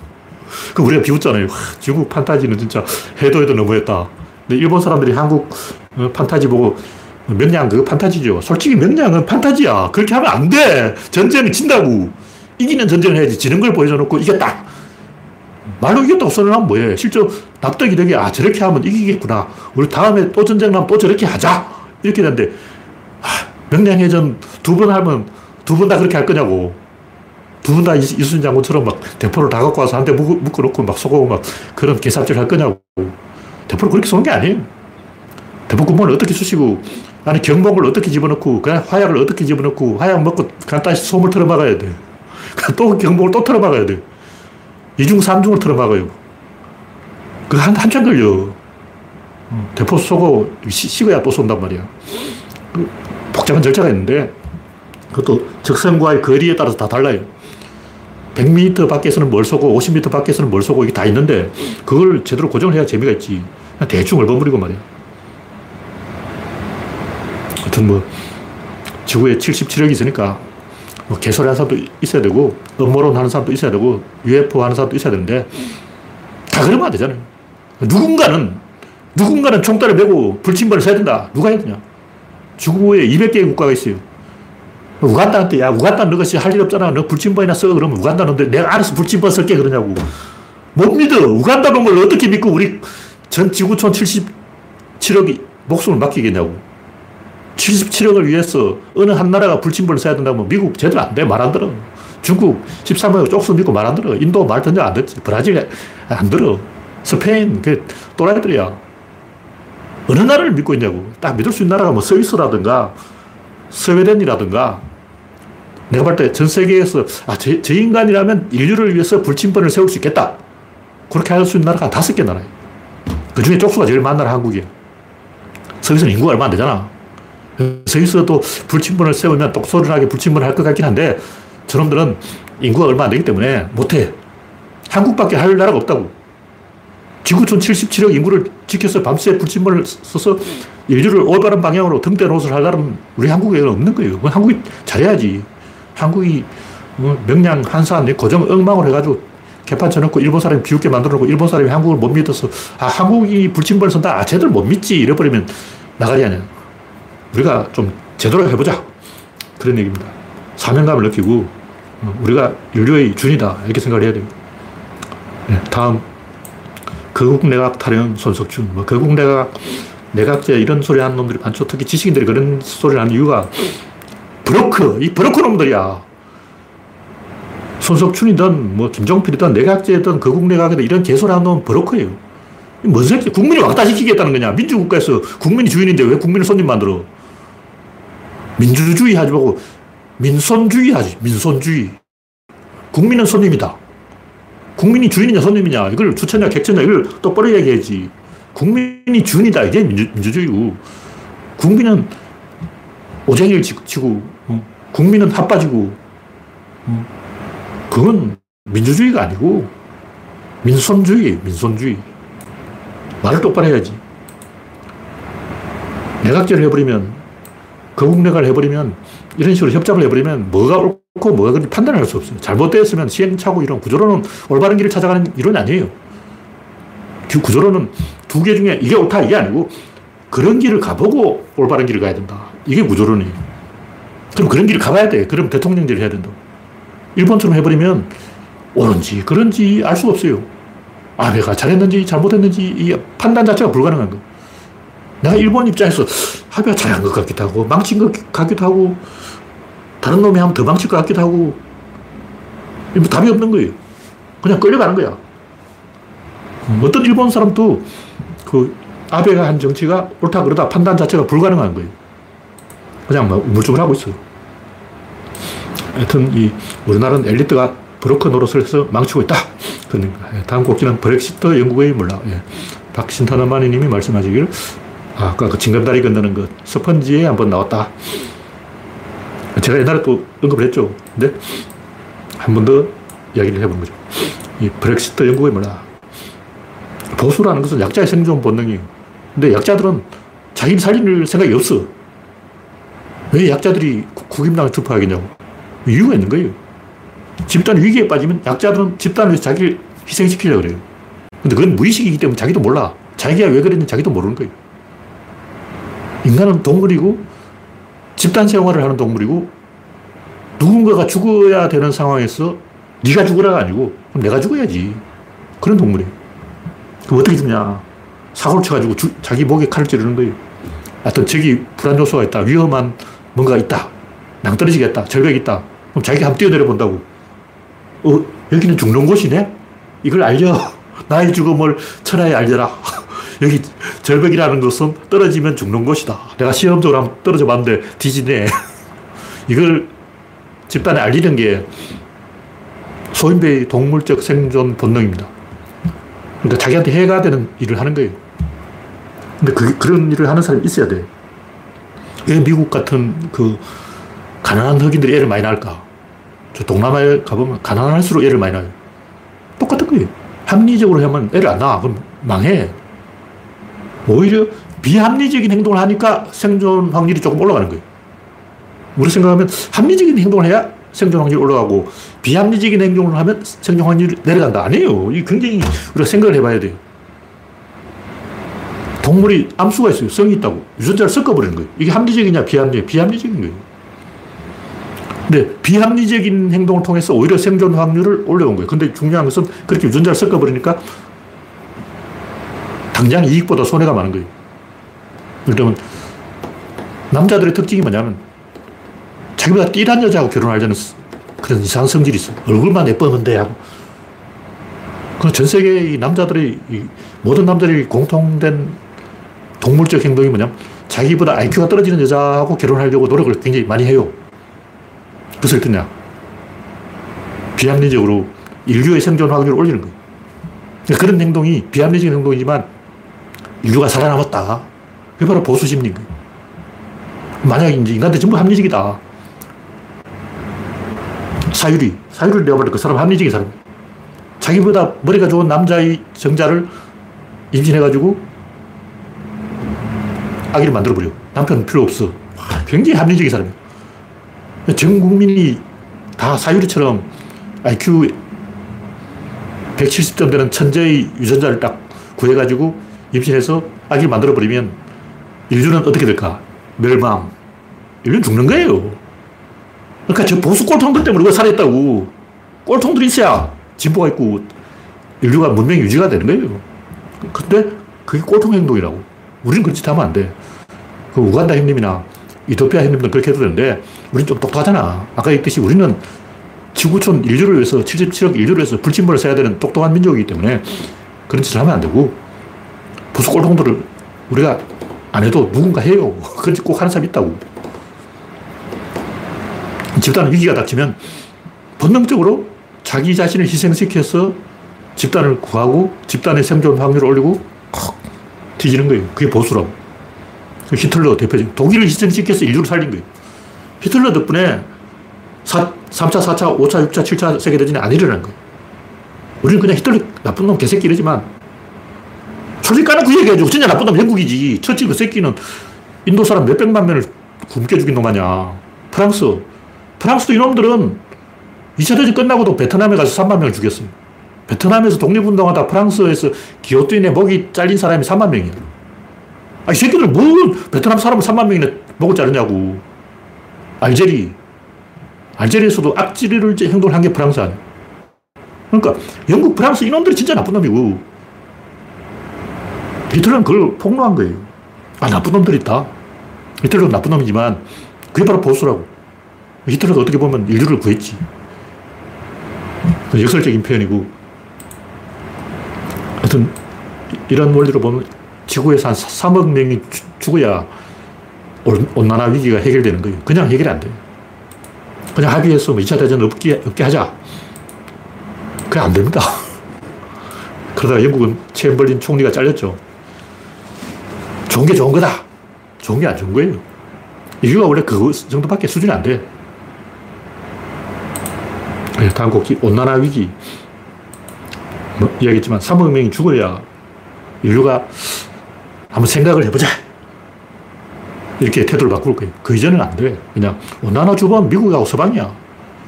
A: 그 우리가 비웃잖아요. 와, 중국 판타지는 진짜 해도 해도 너무했다. 근데 일본 사람들이 한국 어, 판타지 보고 명량 그거 판타지죠. 솔직히 명량은 판타지야. 그렇게 하면 안 돼. 전쟁은 진다고. 이기는 전쟁을 해야지. 지는 걸 보여줘놓고 이겼다. 말로 이겼다고 선언하면 뭐해. 실제로 납득이 되게, 아, 저렇게 하면 이기겠구나. 우리 다음에 또 전쟁 나면 또 저렇게 하자. 이렇게 되는데, 아, 명량해전 두 번 하면 두 번 다 그렇게 할 거냐고. 두 분 다 이순신 장군처럼 막 대포를 다 갖고 와서 한 대 묶어놓고 막 쏘고 막 그런 개삽질 할 거냐고. 대포를 그렇게 쏘는 게 아니에요. 대포 군번을 어떻게 쑤시고 아니 경복을 어떻게 집어넣고 그냥 화약을 어떻게 집어넣고 화약 먹고 간단히 솜을 틀어막아야 돼. 또 경복을 또 틀어막아야 돼. 이중 삼중을 틀어막아요. 그 한, 한참 걸려. 대포 쏘고 식어야 또 쏜단 말이야. 그 복잡한 절차가 있는데 그것도 적성과의 거리에 따라서 다 달라요. 100m 밖에서는 뭘 쏘고 50m 밖에서는 뭘 쏘고 이게 다 있는데 그걸 제대로 고정을 해야 재미가 있지. 대충 얼버무리고 말이야. 하여튼 뭐, 지구에 77억이 있으니까, 뭐, 개소리 하는 사람도 있어야 되고, 음모론 하는 사람도 있어야 되고, UFO 하는 사람도 있어야 되는데, 다 그러면 안 되잖아요. 누군가는, 누군가는 총대를 메고 불침번을 써야 된다. 누가 해야 되냐? 지구에 200개의 국가가 있어요. 우간다한테, 야, 우간다 너 것이 할 일 없잖아. 너 불침번이나 써. 그러면 우간다 는 내가 알아서 불침번 쓸게. 그러냐고. 못 믿어. 우간다 놈을 어떻게 믿고 우리 전 지구촌 77억이 목숨을 맡기겠냐고. 77억을 위해서 어느 한 나라가 불침번을 써야 된다면 미국 제대로 안 돼. 말 안 들어. 중국 13억 쪽수 믿고 말 안 들어. 인도 말 던져 안 듣지. 브라질 안 들어. 스페인, 그 또라이들이야. 어느 나라를 믿고 있냐고. 딱 믿을 수 있는 나라가 뭐 스위스라든가 스웨덴이라든가 내가 볼 때 전 세계에서 아, 저, 저 인간이라면 인류를 위해서 불침번을 세울 수 있겠다. 그렇게 할 수 있는 나라가 다섯 개 나라예요. 그 중에 쪽수가 제일 많은 나라 한국이에요. 서기서는 인구가 얼마 안 되잖아. 서기서도 불침번을 세우면 똑소리나게 불침번을 할 것 같긴 한데 저놈들은 인구가 얼마 안 되기 때문에 못해. 한국밖에 할 나라가 없다고. 지구촌 77억 인구를 지켜서 밤새 불침번을 써서 인류를 올바른 방향으로 등대 노릇을 할 나라는 우리 한국에는 없는 거예요. 한국이 잘해야지. 한국이 뭐 명량 한산 고정 엉망을 해가지고 개판 쳐놓고 일본 사람이 비웃게 만들어 놓고 일본 사람이 한국을 못 믿어서 아, 한국이 불침번을 쓴다. 아, 쟤들 못 믿지. 이래버리면 나가리 아니야. 우리가 좀 제대로 해보자. 그런 얘기입니다. 사명감을 느끼고 어, 우리가 인류의 준이다. 이렇게 생각을 해야 됩니다. 네, 다음 거국 내각 타령 손석준. 뭐 거국 내각 내각제 이런 소리 하는 놈들이 많죠. 특히 지식인들이 그런 소리를 하는 이유가 브로커, 이 브로커 놈들이야. 손석춘이든 뭐 김종필이든 내각제든 거국 내각이든 이런 개소리 하는 놈은 브로커예요. 뭔 새끼? 국민이 왕따 시키겠다는 거냐? 민주국가에서 국민이 주인인데 왜 국민을 손님 만들어? 민주주의 하지 말고 민손주의 하지. 민손주의. 국민은 손님이다. 국민이 주인이냐 손님이냐 이걸 주체냐 객체냐 이걸 똑바로 얘기해야지. 국민이 주인이다. 이게 민주, 민주주의고. 국민은 오쟁이를 치고, 어? 국민은 핫바지고, 어? 그건 민주주의가 아니고 민손주의, 민손주의. 말을 똑바로 해야지. 내각제를 해버리면, 거국내각을 해버리면, 이런 식으로 협잡을 해버리면 뭐가 옳고 뭐가 그런지 판단을 할 수 없어요. 잘못되었으면 시행착오 이런 구조로는 올바른 길을 찾아가는 이론이 아니에요. 구조로는 두개 중에 이게 옳다 이게 아니고 그런 길을 가보고 올바른 길을 가야 된다. 이게 구조론이에요. 그럼 그런 길을 가봐야 돼. 그럼 대통령제를 해야 된다. 일본처럼 해버리면 옳은지 그런지 알 수가 없어요. 아베가 잘했는지 잘못했는지 이 판단 자체가 불가능한 거. 내가 일본 입장에서 아베가 잘한 것 같기도 하고 망친 것 같기도 하고 다른 놈이 하면 더 망칠 것 같기도 하고 뭐 답이 없는 거예요. 그냥 끌려가는 거야. 어떤 일본 사람도 그 아베가 한 정치가 옳다 그러다 판단 자체가 불가능한 거예요. 그냥 뭐 우물쭈물 하고 있어요. 하여튼 이 우리나라는 엘리트가 브로커 노릇을 해서 망치고 있다. 그러니까 다음 곡지는 브렉시트 영국의 몰라. 예. 박신타나마니 님이 말씀하시길 아, 아까 그 징검다리 건너는 것 스펀지에 한번 나왔다. 제가 옛날에 또 언급을 했죠. 근데 한 번 더 이야기를 해본 거죠. 이 브렉시트 영국의 몰라. 보수라는 것은 약자의 생존 본능이에요. 근데 약자들은 자기 살릴 생각이 없어. 왜 약자들이 국임당을 투표하겠냐고. 이유가 있는 거예요. 집단 위기에 빠지면 약자들은 집단을 자기를 희생시키려고 그래요. 근데 그건 무의식이기 때문에 자기도 몰라. 자기가 왜 그랬는지 자기도 모르는 거예요. 인간은 동물이고 집단 생활을 하는 동물이고 누군가가 죽어야 되는 상황에서 네가 죽으라가 아니고 그럼 내가 죽어야지. 그런 동물이에요. 그럼 어떻게 죽냐. 사고를 쳐가지고 주, 자기 목에 칼을 찌르는 거예요. 하여튼 저기 불안 요소가 있다. 위험한 뭔가가 있다. 낭떠러지겠다. 절벽이 있다. 그럼 자기가 한번 뛰어내려 본다고. 어, 여기는 죽는 곳이네? 이걸 알려. 나의 죽음을 천하에 알려라. 여기 절벽이라는 것은 떨어지면 죽는 곳이다. 내가 시험적으로 한번 떨어져 봤는데 뒤지네. 이걸 집단에 알리는 게 소인배의 동물적 생존 본능입니다. 그러니까 자기한테 해가 되는 일을 하는 거예요. 근데 그, 그런 일을 하는 사람이 있어야 돼. 왜 미국 같은 그 가난한 흑인들이 애를 많이 낳을까? 저 동남아에 가보면 가난할수록 애를 많이 낳아요. 똑같은 거예요. 합리적으로 하면 애를 안 낳아. 그럼 망해. 오히려 비합리적인 행동을 하니까 생존 확률이 조금 올라가는 거예요. 우리 생각하면 합리적인 행동을 해야 생존 확률이 올라가고 비합리적인 행동을 하면 생존 확률이 내려간다. 아니에요. 이 굉장히 우리가 생각을 해봐야 돼요. 동물이 암수가 있어요. 성이 있다고. 유전자를 섞어버리는 거예요. 이게 합리적이냐, 비합리적 비합리적인 거예요. 근데 비합리적인 행동을 통해서 오히려 생존 확률을 올려온 거예요. 근데 중요한 것은 그렇게 유전자를 섞어버리니까 당장 이익보다 손해가 많은 거예요. 그러면 남자들의 특징이 뭐냐면 자기보다 띠란 여자하고 결혼하려는 그런 이상한 성질이 있어. 얼굴만 예쁘면 돼. 하고. 그 전 세계 남자들의, 모든 남자들이 공통된 동물적 행동이 뭐냐면 자기보다 IQ가 떨어지는 여자하고 결혼하려고 노력을 굉장히 많이 해요. 무엇을 듣냐? 비합리적으로 인류의 생존 확률을 올리는 거예요. 그런 행동이 비합리적인 행동이지만 인류가 살아남았다. 그게 바로 보수 심리인 거예요. 만약에 이제 인간들 전부 합리적이다. 사유리. 사유리를 내어버려. 그 사람 합리적인 사람. 자기보다 머리가 좋은 남자의 정자를 임신해가지고 아기를 만들어버려. 남편 필요 없어. 굉장히 합리적인 사람이야. 전 국민이 다 사유리처럼 IQ 170점 되는 천재의 유전자를 딱 구해가지고 임신해서 아기를 만들어버리면 인류는 어떻게 될까? 멸망. 인류는 죽는 거예요. 그러니까 저 보수 꼴통들 때문에 우리가 살아있다고. 꼴통들이 있어야 진보가 있고 인류가 문명이 유지가 되는 거예요. 근데 그게 꼴통 행동이라고. 우리는 그렇지 하면 안 돼. 그 우간다 형님이나 이토피아 형님들 그렇게 해도 되는데 우리는 좀 똑똑하잖아. 아까 얘기했듯이 우리는 지구촌 인류를 위해서 77억 인류를 위해서 불침번을 써야 되는 똑똑한 민족이기 때문에 그런 짓을 하면 안 되고 보수 꼴통들을 우리가 안 해도 누군가 해요. 그런 짓꼭 하는 사람이 있다고. 집단 위기가 닥치면 본능적으로 자기 자신을 희생시켜서 집단을 구하고 집단의 생존 확률을 올리고 콕 뒤지는 거예요. 그게 보수라고. 그 히틀러 대표적 독일을 희생시켜서 인류를 살린 거예요. 히틀러 덕분에 4, 3차, 4차, 5차, 6차, 7차 세계대전이 안 일어난 거예요. 우리는 그냥 히틀러 나쁜 놈 개새끼 이러지만 솔직히 까놓고 얘기해가지고 진짜 나쁜 놈 영국이지. 처칠 그 새끼는 인도 사람 몇백만 명을 굶겨 죽인 놈 아니야. 프랑스. 프랑스도 이놈들은 2차 대전 끝나고도 베트남에 가서 3만 명을 죽였어요. 베트남에서 독립운동하다 프랑스에서 기어뚜인에 목이 잘린 사람이 3만 명이야. 아, 이 새끼들 뭐 베트남 사람을 3만 명이나 목을 자르냐고. 알제리. 알제리에서도 악질을 행동을 한 게 프랑스 아니야. 그러니까 영국, 프랑스 이놈들이 진짜 나쁜 놈이고 히틀러는 그걸 폭로한 거예요. 아, 나쁜 놈들이 있다. 히틀러는 나쁜 놈이지만 그게 바로 보수라고. 히틀러가 어떻게 보면 인류를 구했지. 역설적인 표현이고 하여튼 이런 원리로 보면 지구에서 한 3억 명이 죽어야 온난화 위기가 해결되는 거예요. 그냥 해결이 안 돼요. 그냥 합의해서 뭐 2차 대전 없게, 없게 하자. 그게 안 됩니다. 그러다가 영국은 챔벌린 총리가 잘렸죠. 좋은 게 좋은 거다. 좋은 게 안 좋은 거예요. 인류가 원래 그 정도밖에 수준이 안 돼. 네, 다음 곡지 온난화 위기. 뭐, 이야기했지만 3억 명이 죽어야 인류가 한번 생각을 해보자. 이렇게 태도를 바꿀 거예요. 그 이전은 안 돼. 그냥 온난화 주범 미국하고 서방이야.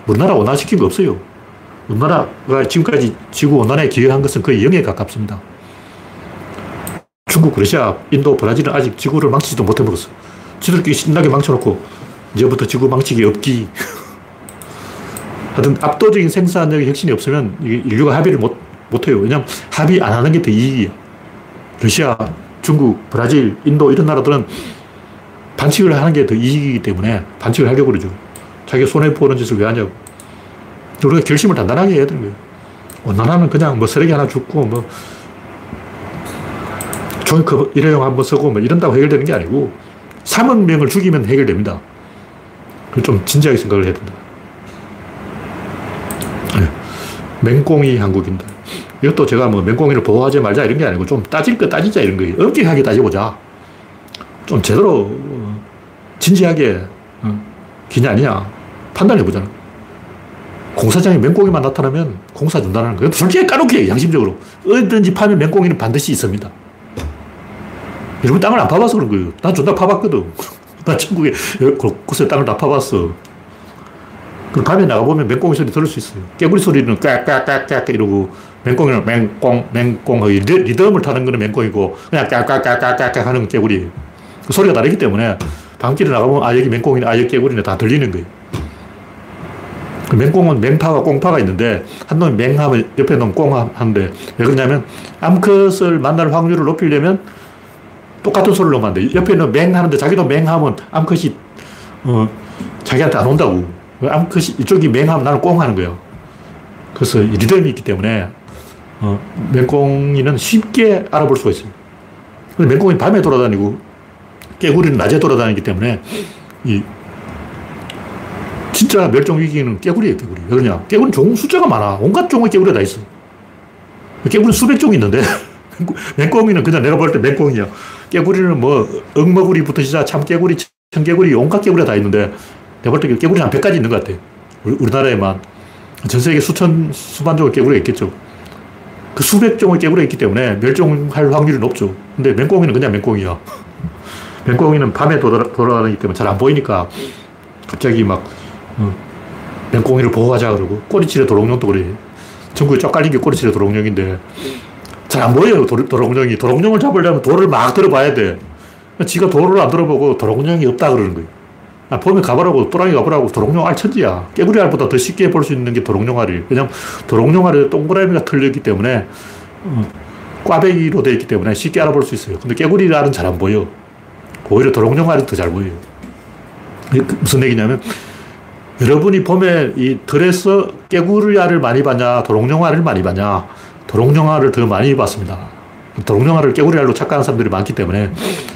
A: 우리나라 온난화 시킨 거 없어요. 우리나라가 지금까지 지구 온난화에 기여한 것은 거의 0에 가깝습니다. 중국, 러시아, 인도, 브라질은 아직 지구를 망치지도 못해먹었어. 지들끼리 신나게 망쳐놓고 이제부터 지구 망치기 없기. 하여튼 압도적인 생산력의 혁신이 없으면 인류가 합의를 못, 못해요. 왜냐하면 합의 안 하는 게 더 이익이야. 러시아, 중국, 브라질, 인도 이런 나라들은 반칙을 하는 게 더 이익이기 때문에 반칙을 하려고 그러죠. 자기가 손해보는 짓을 왜 하냐고. 우리가 결심을 단단하게 해야 되는 거예요. 온난화는 그냥 뭐 쓰레기 하나 줍고 뭐 종이컵 일회용 한 번 쓰고 뭐 이런다고 해결되는 게 아니고 3억 명을 죽이면 해결됩니다. 좀 진지하게 생각을 해야 된다. 맹꽁이 한국인다. 이것도 제가 뭐 맹꽁이를 보호하지 말자 이런 게 아니고 좀 따질 거 따지자 이런 거예요. 엄격하게 따져보자. 좀 제대로 어, 진지하게 어, 기냐 아니냐 판단해보자는 공사장에 맹꽁이만 나타나면 공사 준다는 거예요. 솔직히 까놓게 양심적으로. 어디든지 파면 맹꽁이는 반드시 있습니다. 여러분 땅을 안 파봐서 그런 거예요. 난 존나 파봤거든. 나 천국에 곳곳에 땅을 다 파봤어. 그 밤에 나가보면 맹꽁이 소리 들을 수 있어요. 깨구리 소리는 깍깍깍깍 이러고 맹꽁이는 맹꽁, 맹꽁 리듬을 타는 거는 맹꽁이고 그냥 깍깍깍깍깍 하는 깨구리. 그 소리가 다르기 때문에 밤길에 나가보면 아 여기 맹꽁이네, 아 여기 깨구리네 다 들리는 거예요. 그 맹꽁은 맹파와 꽁파가 있는데 한 놈이 맹하면 옆에 놈 꽁하는데 왜 그러냐면 암컷을 만날 확률을 높이려면 똑같은 소리를 넣으면 안 돼. 옆에 있는 맹 하는데 자기도 맹 하면 암컷이 어, 자기한테 안 온다고. 암컷이 이쪽이 맹 하면 나는 꽁 하는 거예요. 그래서 리듬이 있기 때문에 어, 맹꽁이는 쉽게 알아볼 수가 있어요. 맹꽁이 밤에 돌아다니고 깨구리는 낮에 돌아다니기 때문에 이 진짜 멸종 위기는 깨구리예요, 깨구리. 왜 그러냐? 깨구리는 종 숫자가 많아. 온갖 종의 깨구리가 다 있어. 깨구리 수백 종이 있는데 맹꽁이는 그냥 내가 볼 때 맹꽁이야. 깨구리는 뭐 억머구리부터 시작 참깨구리, 청개구리, 온갖 깨구리가 다 있는데 내가 볼때 깨구리 한 100가지 있는 것 같아. 우리나라에만. 전 세계 수천, 수만 종의 깨구리가 있겠죠. 그 수백 종의 깨구리가 있기 때문에 멸종할 확률이 높죠. 근데 맹꽁이는 그냥 맹꽁이야. 맹꽁이는 밤에 돌아다니기 때문에 잘 안 보이니까 갑자기 막 어, 맹꽁이를 보호하자 그러고 꼬리치레 도롱뇽도 그래. 전국에 쫙 깔린 게 꼬리치레 도롱뇽인데 잘 안 보여요 도, 도롱뇽이. 도롱뇽을 잡으려면 돌을 막 들어봐야 돼. 지가 돌을 안 들어보고 도롱뇽이 없다 그러는 거예요. 아, 보면 가보라고, 또랑이 가보라고, 도롱뇽 알 천지야. 깨구리 알보다 더 쉽게 볼 수 있는 게 도롱뇽 알이. 왜냐면 도롱뇽 알에 동그라미가 틀렸기 때문에, 어, 꽈배기로 되어 있기 때문에 쉽게 알아볼 수 있어요. 근데 깨구리 알은 잘 안 보여. 오히려 도롱뇽 알이 더 잘 보여요. 그 무슨 얘기냐면, 여러분이 봄에 이 들에서 깨구리 알을 많이 봤냐, 도롱뇽 알을 많이 봤냐, 도롱뇽 알을 더 많이 봤습니다. 도롱뇽 알을 깨구리 알로 착각하는 사람들이 많기 때문에,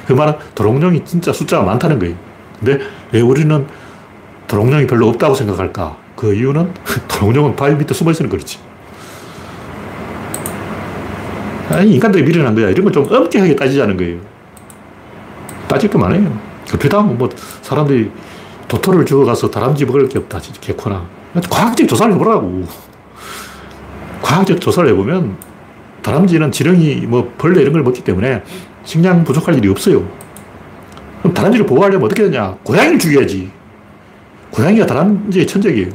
A: 그 말은 도롱뇽이 진짜 숫자가 많다는 거예요. 근데 왜 우리는 도롱뇽이 별로 없다고 생각할까? 그 이유는 도롱뇽은 바위 밑에 숨어 있으니 그렇지. 아니, 인간들이 미련한 거야. 이런 걸좀 엄격하게 따지자는 거예요. 따질 게 많아요. 그렇다면 뭐 사람들이 도토를 주워가서 다람쥐 먹을 게 없다. 진짜 개코나. 과학적 조사를 해보라고. 과학적 조사를 해보면 다람쥐는 지렁이, 뭐 벌레 이런 걸 먹기 때문에 식량 부족할 일이 없어요. 그럼 다람쥐를 보호하려면 어떻게 되냐? 고양이를 죽여야지. 고양이가 다람쥐의 천적이에요.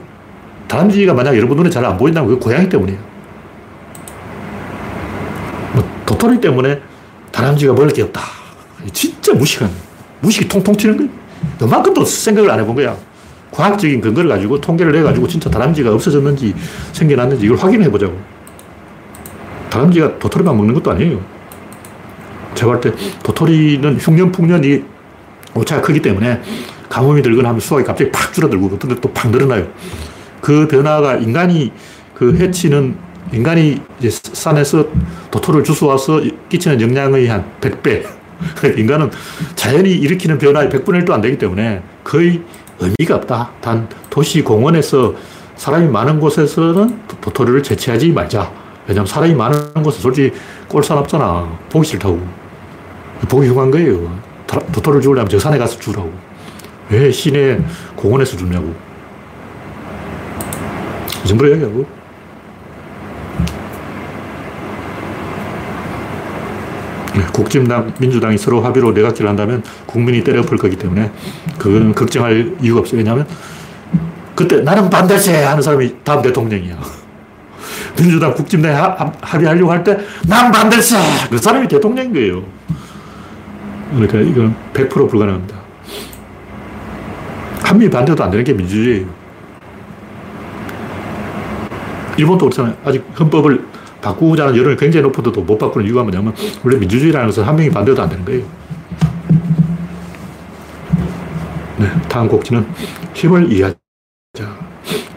A: 다람쥐가 만약 여러분 눈에 잘 안 보인다면 그 고양이 때문이에요. 뭐 도토리 때문에 다람쥐가 먹을 게 없다. 진짜 무식한, 무식이 통통 튀는 거예요. 요만큼도 생각을 안 해본 거야. 과학적인 근거를 가지고 통계를 해가지고 진짜 다람쥐가 없어졌는지 생겨났는지 이걸 확인해 보자고. 다람쥐가 도토리만 먹는 것도 아니에요. 제가 볼 때 도토리는 흉년, 풍년이 오차가 크기 때문에 가뭄이 들거나 하면 수확이 갑자기 팍 줄어들고 어떤 때또팍 늘어나요. 그 변화가 인간이 그 해치는 인간이 이제 산에서 도토를 주워와서 끼치는 영향의 한 100배. 인간은 자연이 일으키는 변화의 100분의 1도 안 되기 때문에 거의 의미가 없다. 단 도시 공원에서 사람이 많은 곳에서는 도토리를 채취하지 말자. 왜냐하면 사람이 많은 곳은 솔직히 꼴산 없잖아. 보기 싫다고. 보기 흉한 거예요. 도토를 주우려면 저 산에 가서 주라고. 왜 시내 공원에서 주냐고. 이 정도로 얘기하고. 국진당, 민주당이 서로 합의로 내각질을 한다면 국민이 때려볼 거기 때문에 그거는 걱정할 이유가 없어요. 왜냐하면 그때 나는 반대세 하는 사람이 다음 대통령이야. 민주당 국진당이 합의하려고 할 때 난 반대세! 그 사람이 대통령인 거예요. 그러니까 이건 100% 불가능합니다. 한미 반대도 안 되는 게 민주주의예요. 일본도 그렇잖아요. 아직 헌법을 바꾸자는 여론이 굉장히 높은데도 못 바꾸는 이유가 뭐냐면 원래 민주주의라는 것은 한 명이 반대도 안 되는 거예요. 네, 다음 곡지는 힘을 이해하자.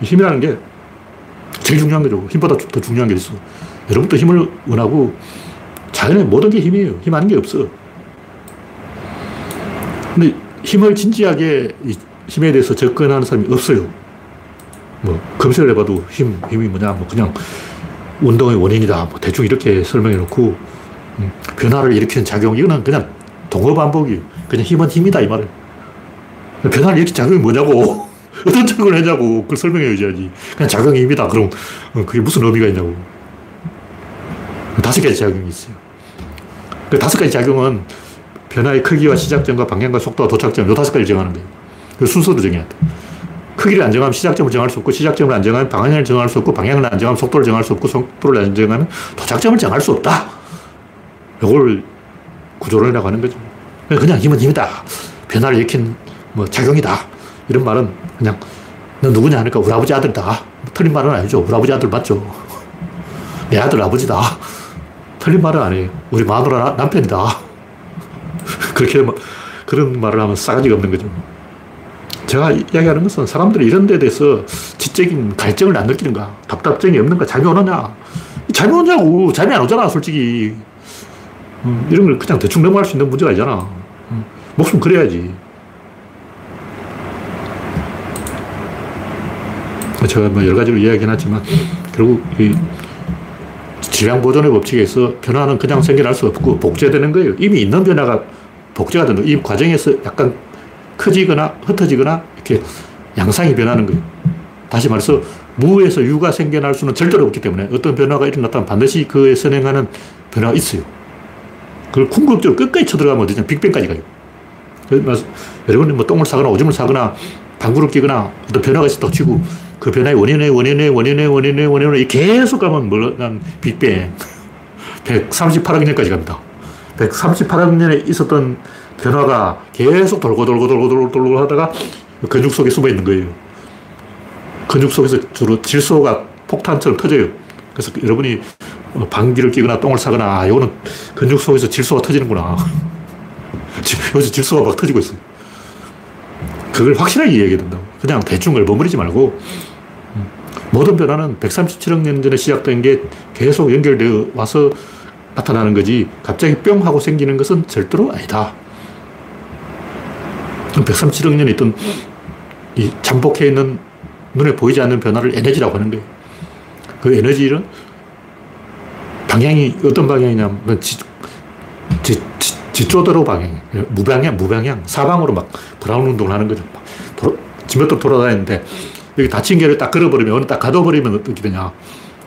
A: 힘이라는 게 제일 중요한 거죠. 힘보다 더 중요한 게 있어. 여러분도 힘을 원하고 자연의 모든 게 힘이에요. 힘 아닌 게 없어. 근데 힘을 진지하게 힘에 대해서 접근하는 사람이 없어요. 뭐, 검색을 해봐도 힘, 힘이 뭐냐, 뭐, 그냥 운동의 원인이다. 뭐, 대충 이렇게 설명해 놓고, 음, 변화를 일으키는 작용, 이거는 그냥 동어 반복이에요. 그냥 힘은 힘이다, 이 말을. 변화를 일으키는 작용이 뭐냐고. 어떤 작용을 하냐고. 그걸 설명해 줘야지. 그냥 작용이 힘이다. 그럼, 어, 그게 무슨 의미가 있냐고. 다섯 가지 작용이 있어요. 그 다섯 가지 작용은 변화의 크기와 시작점과 방향과 속도와 도착점, 요 다섯 가지 정하는 거예요. 그 순서로 정해야 돼. 크기를 안 정하면 시작점을 정할 수 없고, 시작점을 안 정하면 방향을 정할 수 없고, 방향을 안 정하면 속도를 정할 수 없고, 속도를 안 정하면 도착점을 정할 수 없다. 이걸 구조론이라고 하는 거죠. 그냥 힘은 힘이다. 변화를 일으킨 뭐 작용이다. 이런 말은 그냥 너 누구냐 하니까 우리 아버지 아들이다. 틀린 말은 아니죠. 우리 아버지 아들 맞죠. 내 아들 아버지다. 틀린 말은 아니에요. 우리 마누라 남편이다. 그렇게 그런 말을 하면 싸가지가 없는 거죠. 제가 이야기하는 것은 사람들이 이런 데 대해서 지적인 갈증을 안 느끼는가, 답답증이 없는가, 잠이 오느냐. 잠이 오냐고. 잠이 안 오잖아, 솔직히. 음, 이런 걸 그냥 대충 넘어갈 수 있는 문제가 아니잖아. 음, 목숨 그래야지. 제가 뭐 여러 가지로 이야기해 놨지만, 결국 이 질량 보존의 법칙에 서 변화는 그냥 생겨날 수 없고 복제되는 거예요. 이미 있는 변화가 복제가 되는 이 과정에서 약간 커지거나 흩어지거나 이렇게 양상이 변하는 거예요. 다시 말해서 무에서 유가 생겨날 수는 절대로 없기 때문에 어떤 변화가 일어났다면 반드시 그에 선행하는 변화가 있어요. 그걸 궁극적으로 끝까지 쳐들어가면 어디냐 빅뱅까지 가요. 여러분이 뭐 똥을 사거나 오줌을 사거나 방구를 끼거나 어떤 변화가 있었다고 치고 그 변화의 원인의 원인의 원인의 원인의 원인의 계속 가면 뭐난 빅뱅 138억 년까지 갑니다. 138억 년에 있었던 변화가 계속 돌고 돌고 돌고 돌고 돌고 하다가 근육 속에 숨어 있는 거예요. 근육 속에서 주로 질소가 폭탄처럼 터져요. 그래서 여러분이 방귀를 끼거나 똥을 싸거나, 아, 이거는 근육 속에서 질소가 터지는구나. 요새 질소가 막 터지고 있어요. 그걸 확실하게 이야기해야 된다고. 그냥 대충 얼버무리지 말고, 음, 모든 변화는 137억 년 전에 시작된 게 계속 연결되어 와서 나타나는 거지, 갑자기 뿅 하고 생기는 것은 절대로 아니다. 137억 년에 있던 이 잠복해 있는 눈에 보이지 않는 변화를 에너지라고 하는 거예요. 그 에너지는 방향이 어떤 방향이냐면 지, 지, 지, 지쪼대로 방향, 무방향, 무방향, 사방으로 막 브라운 운동을 하는 거죠. 도, 지몇도 돌아다니는데 여기 다친 개를 딱 걸어버리면 어느 딱 가둬버리면 어떻게 되냐.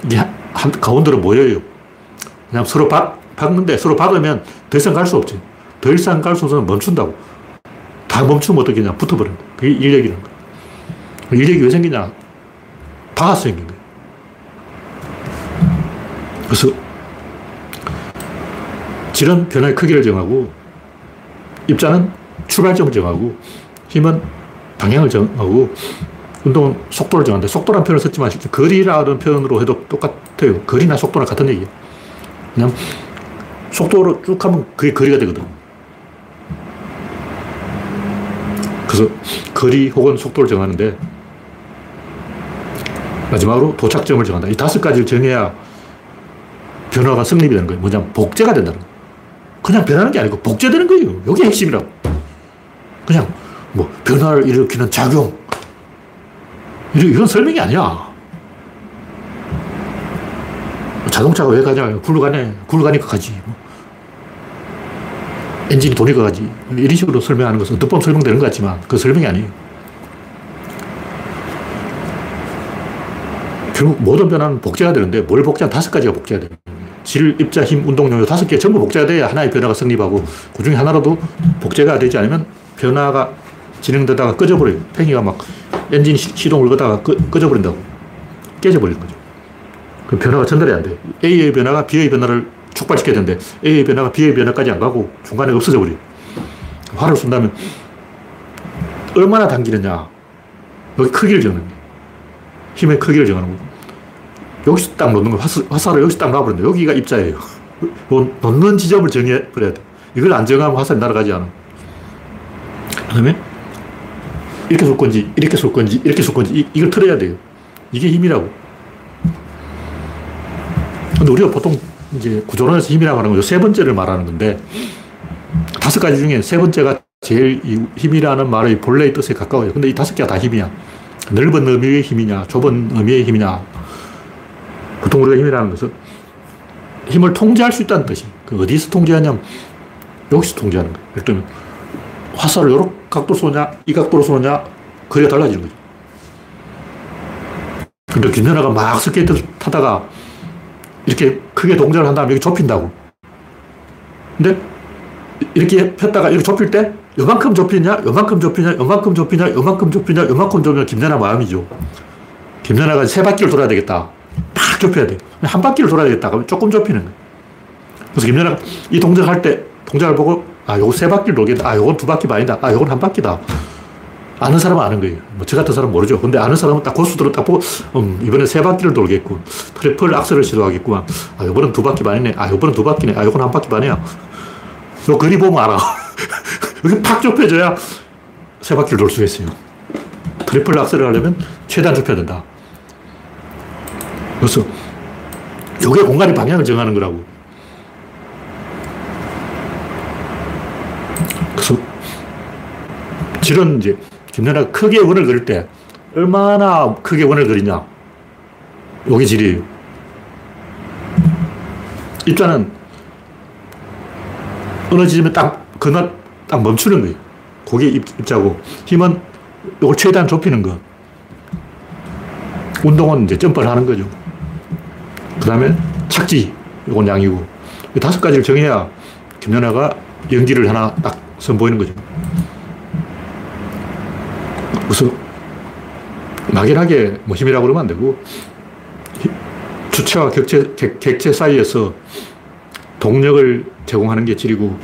A: 이게 한, 한 가운데로 모여요. 그냥 서로 박, 박는데 서로 박으면 더 이상 갈 수 없지. 더 이상 갈 수 없으면 멈춘다고. 다 멈추면 어떻게 냐 붙어버리는 거 그게 인력이라는 거야. 인력이 왜 생기냐? 박아서 생긴 거야. 그래서 질은 변화의 크기를 정하고 입자는 출발점을 정하고 힘은 방향을 정하고 운동은 속도를 정하는데 속도라는 표현을 썼지만 거리라는 표현으로 해도 똑같아요. 거리나 속도나 같은 얘기예요. 그냥 속도로 쭉 하면 그게 거리가 되거든. 그래서 거리 혹은 속도를 정하는데 마지막으로 도착점을 정한다. 이 다섯 가지를 정해야 변화가 성립이 되는 거예요. 뭐냐면 복제가 된다는 거예요. 그냥 변하는 게 아니고 복제되는 거예요. 여기 핵심이라고. 그냥 뭐 변화를 일으키는 작용. 이런 설명이 아니야. 자동차가 왜 가냐? 굴러가네. 굴러가니까 가지. 뭐. 엔진이 돌니까 가지. 이런 식으로 설명하는 것은 어떤 설명되는 것 같지만 그 설명이 아니에요. 결국 모든 변화는 복제가 되는데 뭘 복제한 다섯 가지가 복제가 돼요. 질, 입자, 힘, 운동, 용요 다섯 개 전부 복제가 돼야 하나의 변화가 성립하고 그 중에 하나라도 복제가 되지 않으면 변화가 진행되다가 꺼져버려요. 팽이가 막 엔진 시동을 거다가 꺼, 꺼져버린다고. 깨져버리는 거죠. 그 변화가 전달이 안 돼. A의 변화가 B의 변화를 촉발시켜야 되는데 A의 변화가 B의 변화까지 안 가고 중간에 없어져 버려요. 화를 쏜다면 얼마나 당기느냐. 여기 크기를 정하는. 힘의 크기를 정하는 거고. 여기서 딱 놓는 거 화살, 을 여기서 딱 놔버린다. 여기가 입자예요. 놓는 지점을 정해버려야 돼. 이걸 안 정하면 화살이 날아가지 않아. 그 다음에 이렇게 쏠 건지, 이렇게 쏠 건지, 이렇게 쏠 건지, 이, 걸 틀어야 돼요. 이게 힘이라고. 근데 우리가 보통 이제 구조론에서 힘이라고 하는 거죠. 세 번째를 말하는 건데, 다섯 가지 중에 세 번째가 제일 힘이라는 말의 본래의 뜻에 가까워요. 근데 이 다섯 개가 다 힘이야. 넓은 의미의 힘이냐, 좁은 의미의 힘이냐. 보통 우리가 힘이라는 것은 힘을 통제할 수 있다는 뜻이. 그 어디서 통제하냐면 여기서 통제하는 거예요. 예를 들면 화살을 이런 각도로 쏘냐, 이 각도로 쏘냐, 거리가 달라지는 거죠. 근데 김연아가 막 스케이트를 타다가 이렇게 크게 동작을 한 다음에 여기 좁힌다고. 근데 이렇게 폈다가 이렇게 좁힐 때 요만큼 좁히냐, 요만큼 좁히냐, 요만큼 좁히냐, 요만큼 좁히냐, 요만큼 좁히냐, 김연아 마음이죠. 김연아가 세 바퀴를 돌아야 되겠다. 딱 좁혀야 돼. 한 바퀴를 돌아야 되겠다. 그러면 조금 좁히는 거야. 그래서 김연아가 이 동작할 때 동작을 보고 아, 요거 세 바퀴를 돌겠다. 아, 요건 두 바퀴 반이다. 아, 요건 한 바퀴다. 아는 사람은 아는 거예요. 뭐, 저 같은 사람은 모르죠. 근데 아는 사람은 딱 고수들은 딱 보고, 음, 이번에 세 바퀴를 돌겠군. 트리플 악셀을 시도하겠구만. 아, 요번엔 두 바퀴 반이네. 아, 요번엔 두 바퀴네. 아, 요건 한 바퀴 반이야. 요 그리 보면 알아. 여기 팍 좁혀져야 세 바퀴를 돌 수가 있어요. 트리플 악셀을 하려면 최대한 좁혀야 된다. 그래서 요게 공간의 방향을 정하는 거라고. 그래서 질은 이제 김연아가 크게 원을 그릴 때 얼마나 크게 원을 그리냐. 요게 질이에요. 입자는 어느 지점에 딱, 그나 딱 멈추는 거예요. 그게 입, 입자고, 힘은 이걸 최대한 좁히는 거. 운동은 이제 점프를 하는 거죠. 그 다음에 착지, 이건 양이고. 다섯 가지를 정해야 김연아가 연기를 하나 딱 선보이는 거죠. 무슨 막연하게 뭐 힘이라고 그러면 안 되고 주체와 객체, 객 체 사이에서 동력을 제공하는 게 질이고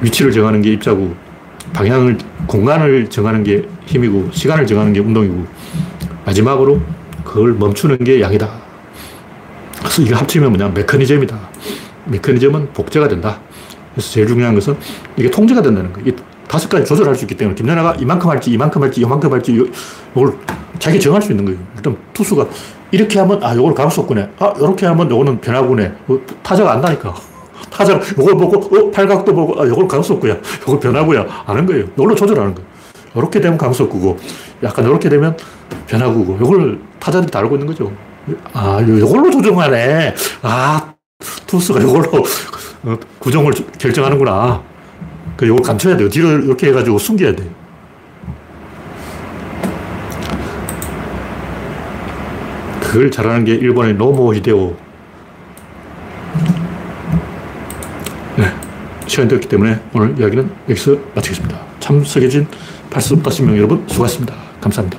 A: 위치를 정하는 게 입자고 방향을 공간을 정하는 게 힘이고 시간을 정하는 게 운동이고 마지막으로 그걸 멈추는 게 양이다. 그래서 이거 합치면 뭐냐 메커니즘이다. 메커니즘은 복제가 된다. 그래서 제일 중요한 것은 이게 통제가 된다는 거예요. 다섯 가지 조절할 수 있기 때문에 김연아가 이만큼 할지 이만큼 할지 이만큼 할지 이걸 자기 정할 수 있는 거예요. 일단 투수가 이렇게 하면 아 요걸 감속구네. 아 요렇게 하면 요거는 변화구네. 뭐, 타자가 안다니까. 타자가 요걸 보고 어 팔각도 보고 아 요걸 감속구야. 요걸 변화구야. 아는 거예요. 요걸로 조절하는 거예요. 요렇게 되면 감속구고 약간 요렇게 되면 변화구고 요걸 타자들이 다 알고 있는 거죠. 아 요걸로 조정하네. 아 투수가 요걸로 어, 구종을 결정하는구나. 그 요걸 감춰야 돼요. 뒤를 이렇게 해가지고 숨겨야 돼요. 그걸 잘하는 게 일본의 노모 히데오. 네. 시간이 되었기 때문에 오늘 이야기는 여기서 마치겠습니다. 참석해준 80-명 여러분 수고하셨습니다. 감사합니다.